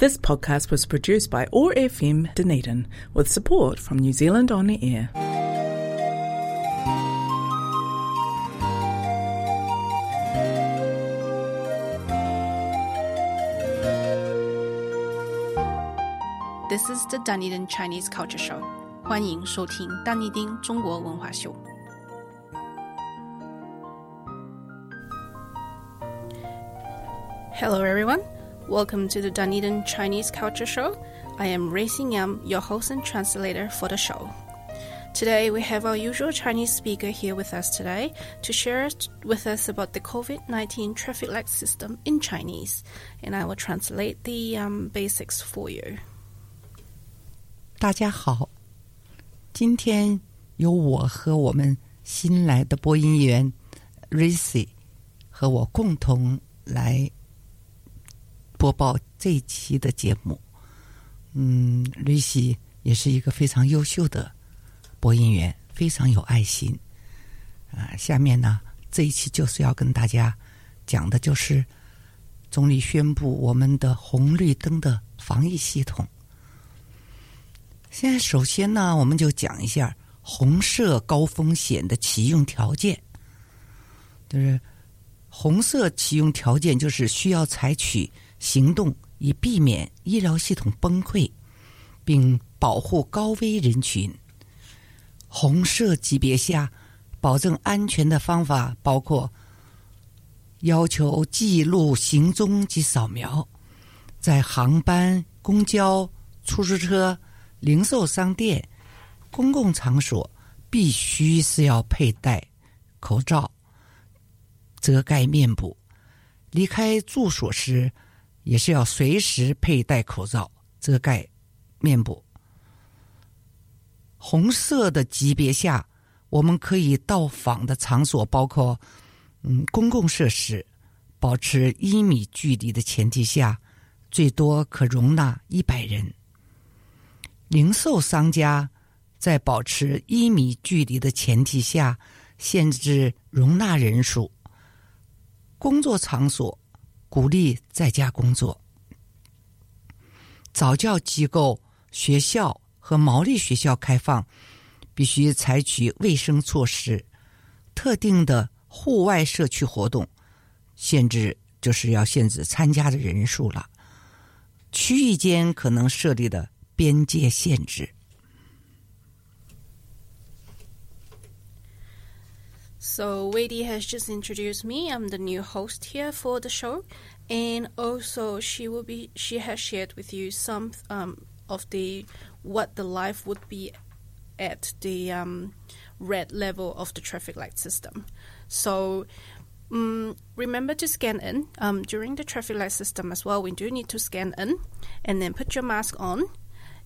This podcast was produced by OAR FM Dunedin with support from New Zealand On the Air. This is the Dunedin Chinese Culture Show. 欢迎收听丹尼丁中国文化秀。Hello, everyone. Welcome to the Dunedin Chinese Culture Show. I am Racing Yam, your host and translator for the show. Today, we have our usual Chinese speaker here with us today to share with us about the COVID 19 traffic light system in Chinese, and I will translate the um, basics for you. 大家好，今天由我和我们新来的播音员 Ricy 和我共同来 播报这一期的节目。嗯，Ricy 也是一个非常优秀的播音员，非常有爱心。啊，下面呢这一期就是要跟大家讲的就是总理宣布我们的红绿灯的防疫系统。现在首先呢，我们就讲一下红色高风险的启用条件。就是红色启用条件，就是需要采取行动以避免医疗系统崩溃，并保护高危人群。红色级别下，保证安全的方法包括要求记录行踪及扫描，在航班、公交、出租车。零售商店、公共场所必须是要佩戴口罩，遮盖面部；离开住所时，也是要随时佩戴口罩，遮盖面部。红色的级别下，我们可以到访的场所包括嗯公共设施，保持一米距离的前提下，最多可容纳一百人。零售商家在保持一米距离的前提下，限制容纳人数。工作场所鼓励在家工作。早教机构、学校和毛利学校开放，必须采取卫生措施。特定的户外社区活动，限制就是要限制参加的人数了。区域间可能设立的。边界限制。So Wadey has just introduced me. I'm the new host here for the show, and also she will be. She has shared with you some um, of the what the life would be at the um, red level of the traffic light system. So um, remember to scan in um, during the traffic light system as well. We do need to scan in, and then put your mask on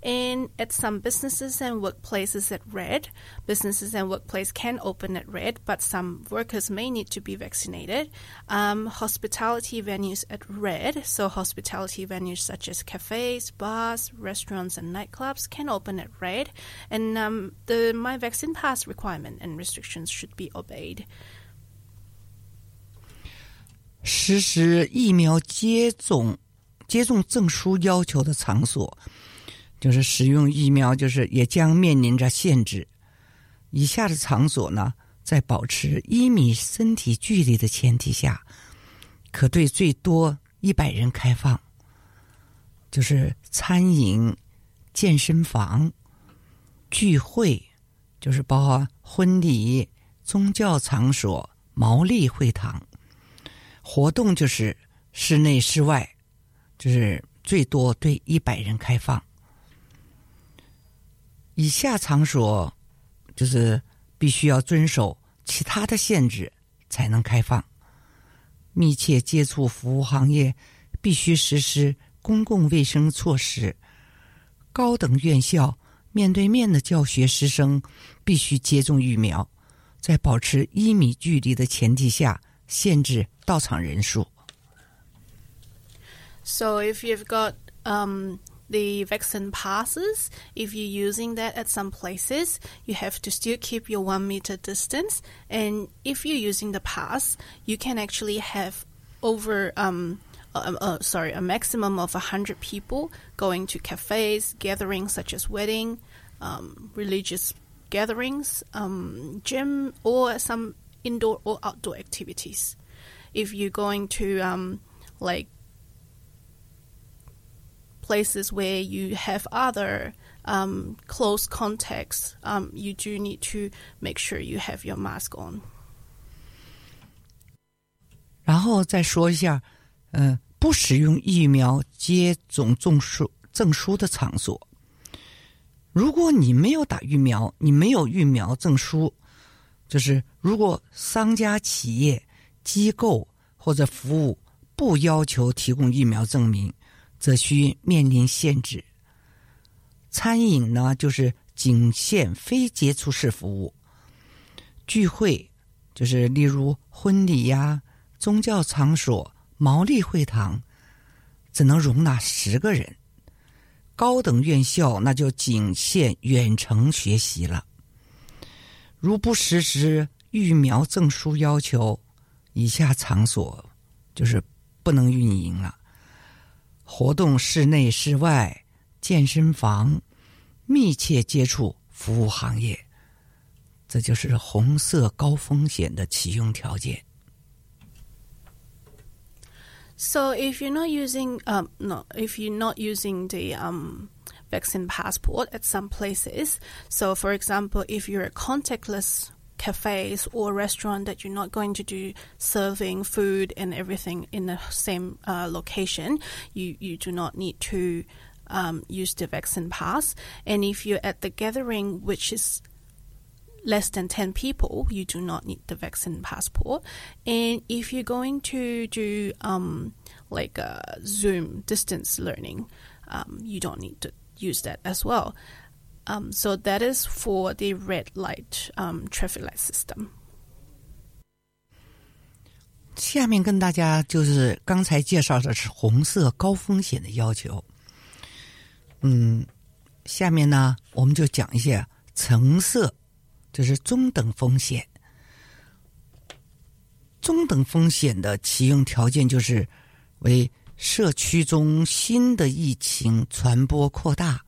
and at some businesses and workplaces at red, businesses and workplace can open at red, but some workers may need to be vaccinated. Um, hospitality venues at red, so hospitality venues such as cafes, bars, restaurants, and nightclubs can open at red, and um, the My Vaccine Pass requirement and restrictions should be obeyed. 实施疫苗接种接种证书要求的场所， 就是使用疫苗，就是也将面临着限制。以下的场所呢，在保持一米身体距离的前提下，可对最多一百人开放。就是餐饮、健身房、聚会，就是包括婚礼、宗教场所、毛利会堂。活动就是室内、室外，就是最多对一百人开放。以下场所就是必须要遵守其他的限制才能开放。密切接触服务行业必须实施公共卫生措施。高等院校面对面的教学师生必须接种疫苗，在保持一米距离的前提下，限制到场人数。So if you've got um. The vaccine passes, if you're using that at some places, you have to still keep your one meter distance. And if you're using the pass, you can actually have over um, uh, uh, sorry, a maximum of 100 people going to cafes, gatherings such as wedding, um, religious gatherings, um, gym, or some indoor or outdoor activities. If you're going to um, like places where you have other um, close contacts, um, you do need to make sure you have your mask on. 然后再说一下，呃，不使用疫苗接种证书证书的场所。如果你没有打疫苗，你没有疫苗证书，就是如果商家、企业、机构或者服务不要求提供疫苗证明， 则需面临限制。餐饮呢，就是仅限非接触式服务；聚会就是例如婚礼呀、宗教场所、毛利会堂，只能容纳十个人。高等院校那就仅限远程学习了。如不实施疫苗证书要求，以下场所就是不能运营了：活动室内、室外、健身房、密切接触服务行业，这就是红色高风险的启用条件。 So if you're not using um, no, if you're not using the um, vaccine passport at some places, so for example, if you're a contactless cafes or restaurant that you're not going to do serving food and everything in the same uh, location, you you do not need to um, use the vaccine pass. And if you're at the gathering, which is less than 10 people, you do not need the vaccine passport. And if you're going to do um, like uh, Zoom distance learning, um, you don't need to use that as well. Um, so that is for the red light um, traffic light system. 下面跟大家就是刚才介绍的是红色高风险的要求。嗯，下面呢，我们就讲一下橙色，就是中等风险。中等风险的启用条件就是为社区中新的疫情传播扩大，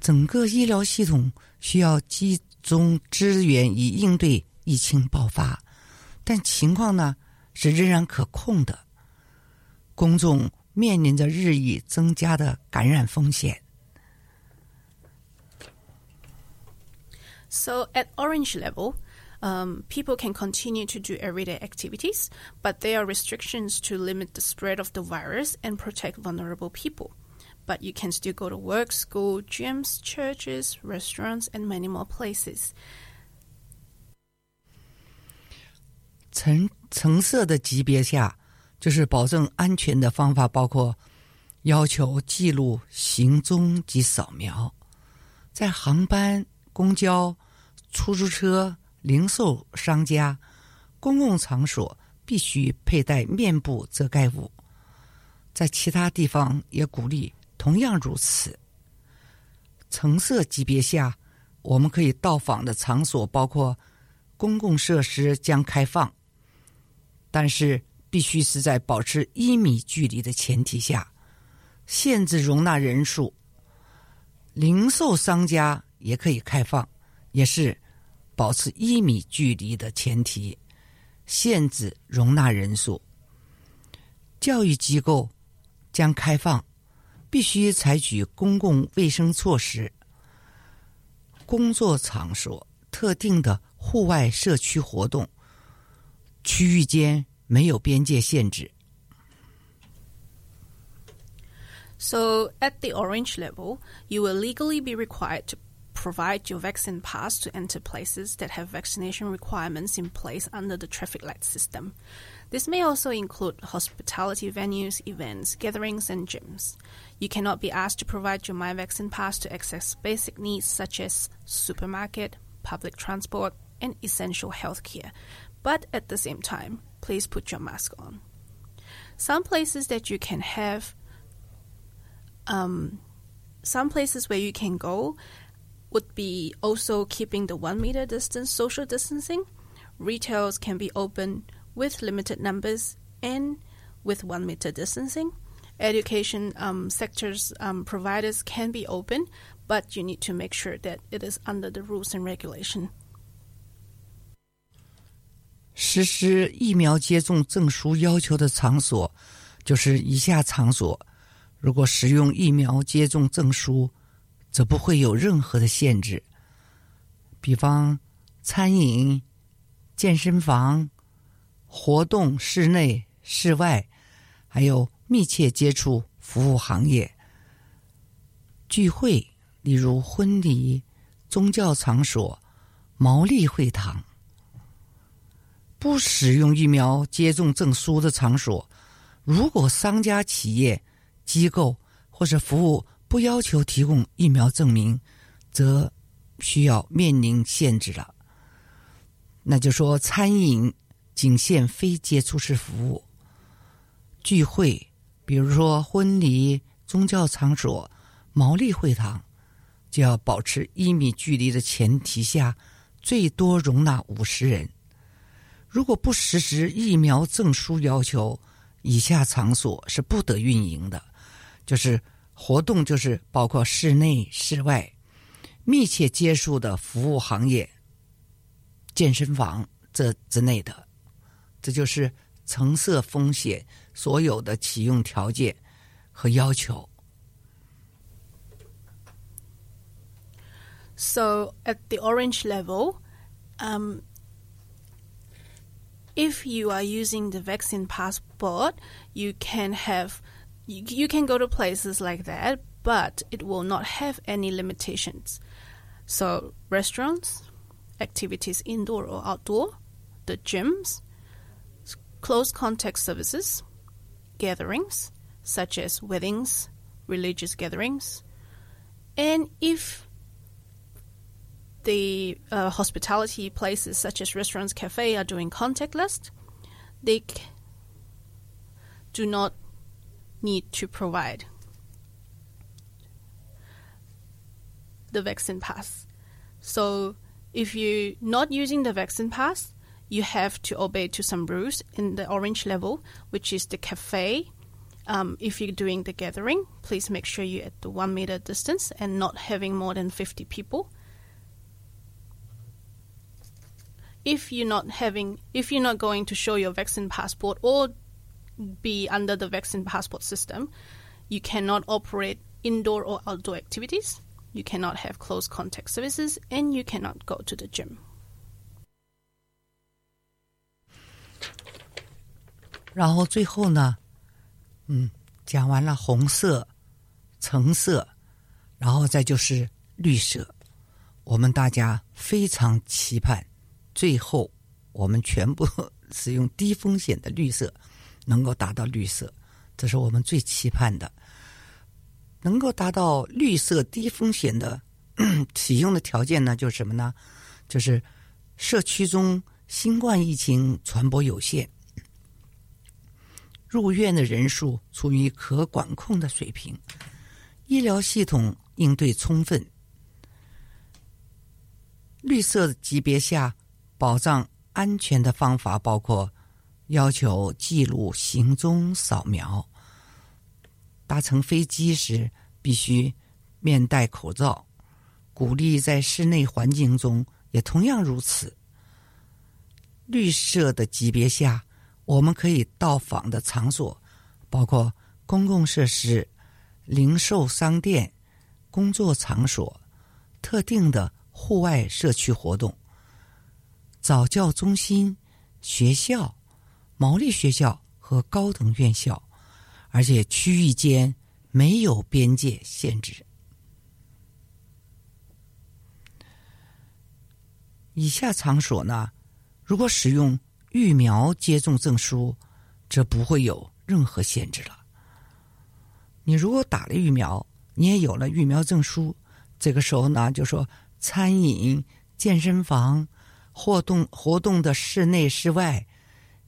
整个医疗系统需要集中资源以应对疫情爆发，但情况呢是仍然可控的。公众面临着日益增加的感染风险。 So at orange level, um, people can continue to do everyday activities, but there are restrictions to limit the spread of the virus and protect vulnerable people. But you can still go to work, school, gyms, churches, restaurants, and many more places. 橙橙色的级别下，就是保证安全的方法包括要求记录行踪及扫描，在航班、公交、出租车、零售商家、公共场所必须佩戴面部遮盖物，在其他地方也鼓励 同样如此。橙色级别下，我们可以到访的场所包括公共设施将开放。但是必须是在保持一米距离的前提下，限制容纳人数。零售商家也可以开放，也是保持一米距离的前提，限制容纳人数。教育机构将开放，必须采取公共卫生措施。工作场所、特定的户外社区活动。区域间没有边界限制。 So at the orange level, you will legally be required to provide your vaccine pass to enter places that have vaccination requirements in place under the traffic light system. This may also include hospitality venues, events, gatherings, and gyms. You cannot be asked to provide your My Vaccine Pass to access basic needs such as supermarket, public transport, and essential healthcare. But at the same time, please put your mask on. Some places that you can have, um, some places where you can go would be also keeping the one meter distance, social distancing. Retails can be open with limited numbers and with one meter distancing. Education um, sectors um, providers can be open, but you need to make sure that it is under the rules and regulation. 实施疫苗接种证书要求的场所，就是以下场所。如果使用疫苗接种证书，则不会有任何的限制。比方，餐饮、健身房、 活动室内、室外，还有密切接触服务行业、聚会，例如婚礼、宗教场所、毛利会堂。不使用疫苗接种证书的场所，如果商家、企业、机构或者服务不要求提供疫苗证明，则需要面临限制了。那就说，餐饮仅限非接触式服务；聚会，比如说婚礼、宗教场所、毛利会堂，就要保持一米距离的前提下，最多容纳五十人。如果不实施疫苗证书要求，以下场所是不得运营的，就是活动，就是包括室内、室外、密切接触的服务行业、健身房这之内的，这就是橙色风险所有的启用条件和要求。 So at the orange level, um, if you are using the vaccine passport, you can have you, you can go to places like that, but it will not have any limitations. So restaurants, activities indoor or outdoor, the gyms, s- close contact services, gatherings such as weddings, religious gatherings, and if the uh, hospitality places such as restaurants, cafe are doing contactless, they c- do not need to provide the vaccine pass. So if you're not using the vaccine pass, you have to obey to some rules in the orange level, which is the cafe. Um, if you're doing the gathering, please make sure you're at the one meter distance and not having more than 50 people. if you're not having if you're not going to show your vaccine passport or be under the vaccine passport system you cannot operate indoor or outdoor activities you cannot have close contact services and you cannot go to the gym 然后最后呢，嗯，讲完了红色、橙色，然后再就是绿色。我们大家非常期盼，最后我们全部使用低风险的绿色，能够达到绿色，这是我们最期盼的。能够达到绿色低风险的 启用的条件呢，就是什么呢？就是社区中新冠疫情传播有限。入院的人数处于可管控的水平，医疗系统应对充分。绿色级别下保障安全的方法包括要求记录行踪扫描，搭乘飞机时必须面戴口罩，鼓励在室内环境中也同样如此。绿色的级别下。我们可以到访的场所包括公共设施、零售商店、工作场所、特定的户外社区活动、早教中心、学校、毛利学校和高等院校，而且区域间没有边界限制。以下场所呢，如果使用。疫苗接种证书，这不会有任何限制了。你如果打了疫苗，你也有了疫苗证书，这个时候呢，就说餐饮、健身房、活动活动的室内、室外、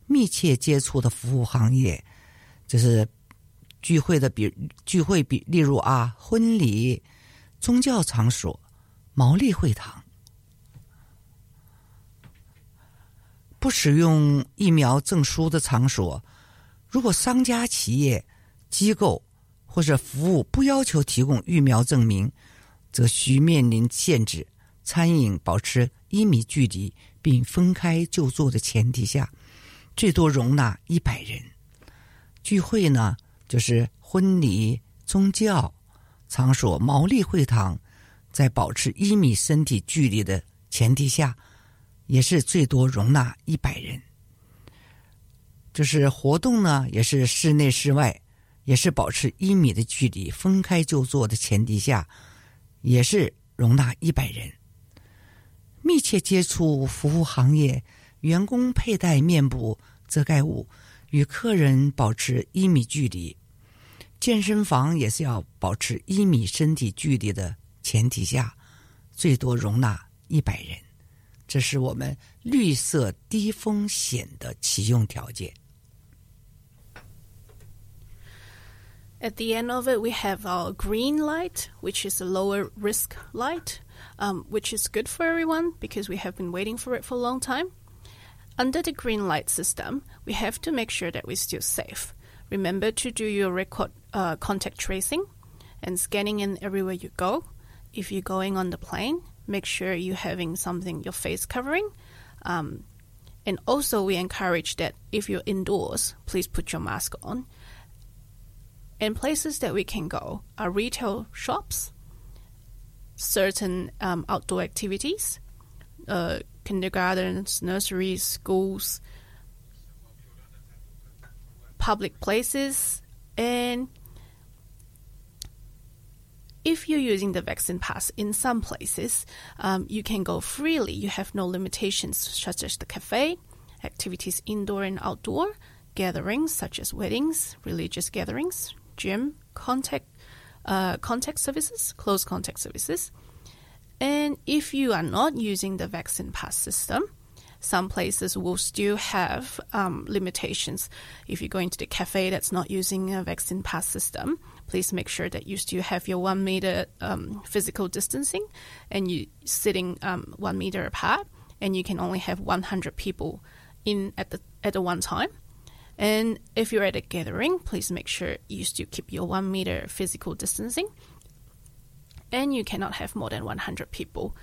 密切接触的服务行业，就是聚会的比聚会比，例如啊，婚礼、宗教场所、毛利会堂。不使用疫苗证书的场所，如果商家、企业、机构或者服务不要求提供疫苗证明，则需面临限制。餐饮保持一米距离并分开就坐的前提下，最多容纳一百人。聚会呢，就是婚礼、宗教场所、毛利会堂，在保持一米身体距离的前提下，也是最多容纳一百人。就是活动呢，也是室内室外，也是保持一米的距离，分开就坐的前提下，也是容纳一百人。密切接触服务行业，员工佩戴面部遮盖物，与客人保持一米距离。健身房也是要保持一米身体距离的前提下，最多容纳一百人。这是我们绿色低风险的启用条件。At the end of it, we have our green light, which is a lower risk light. um, which is good for everyone because we have been waiting for it for a long time. Under the green light system, we have to make sure that we're still safe. Remember to do your record uh, contact tracing and scanning in everywhere you go. If you're going on the plane, make sure you're having something your face covering. Um, and also, we encourage that if you're indoors, please put your mask on. And places that we can go are retail shops, certain um, outdoor activities, uh, kindergartens, nurseries, schools, public places, and if you're using the vaccine pass in some places, um, you can go freely. You have no limitations, such as the cafe, activities indoor and outdoor, gatherings such as weddings, religious gatherings, gym, contact uh, contact services, close contact services. And if you are not using the vaccine pass system, some places will still have um, limitations. If you're going to the cafe that's not using a vaccine pass system, please make sure that you still have your one meter um, physical distancing and you sitting um, one meter apart, and you can only have 100 people in at the at the one time. And if you're at a gathering, please make sure you still keep your one meter physical distancing. And you cannot have more than 100 people.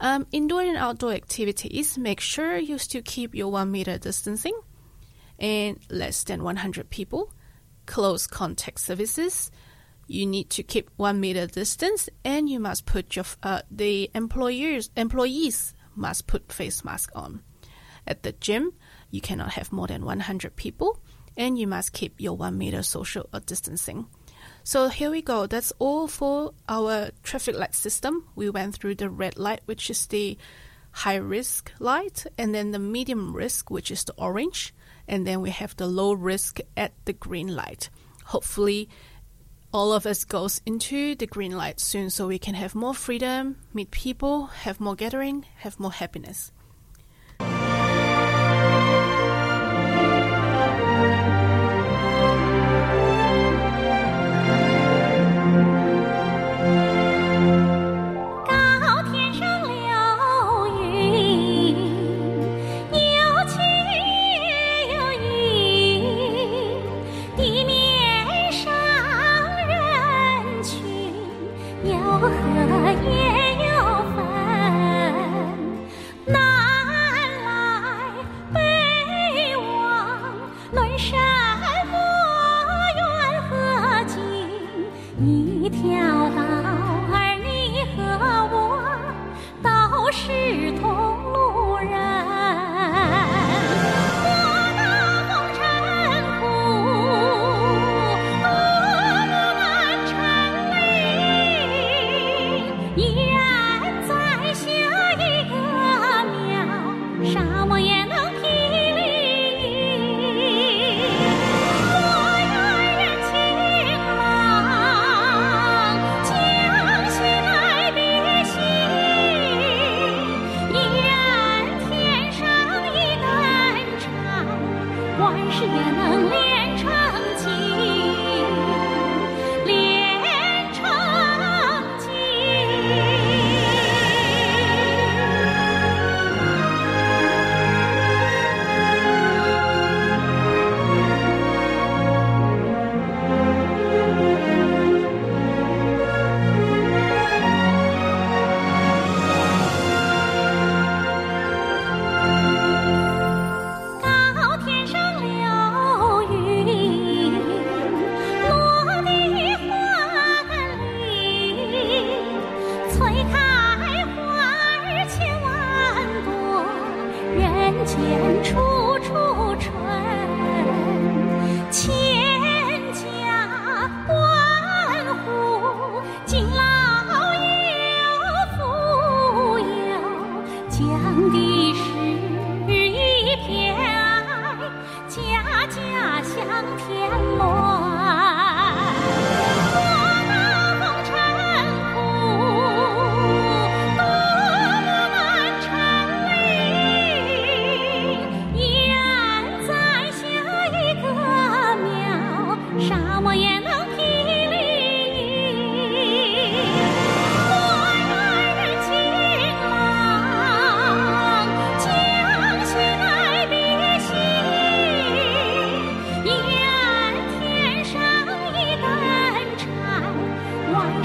Um, indoor and outdoor activities, make sure you still keep your one meter distancing and less than 100 people. Close contact services, you need to keep one meter distance and you must put your uh, the employers employees must put face mask on. At the gym, you cannot have more than 100 people, and you must keep your one meter social distancing. So here we go. That's all for our traffic light system. We went through the red light, which is the high risk light, and then the medium risk, which is the orange, and then we have the low risk at the green light. Hopefully, all of us goes into the green light soon so we can have more freedom, meet people, have more gathering, have more happiness. 认识的能量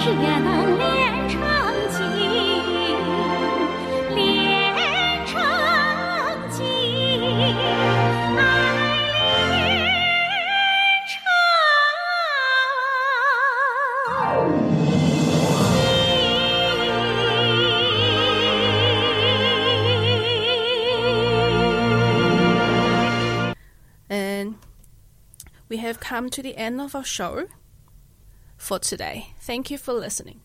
只能连成经，连成经，爱连成经。 And we have come to the end of our show for today. Thank you for listening.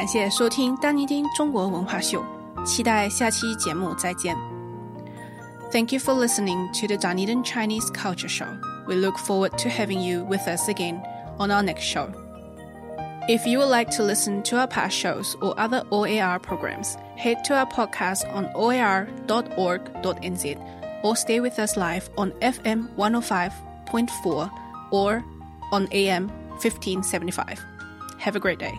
感谢收听丹尼丁中国文化秀，期待下期节目再见。Thank you for listening to the Dunedin Chinese Culture Show. We look forward to having you with us again on our next show. If you would like to listen to our past shows or other OAR programs, head to our podcast on oar.org.nz or stay with us live on FM 105.4 or on AM 1575. Have a great day.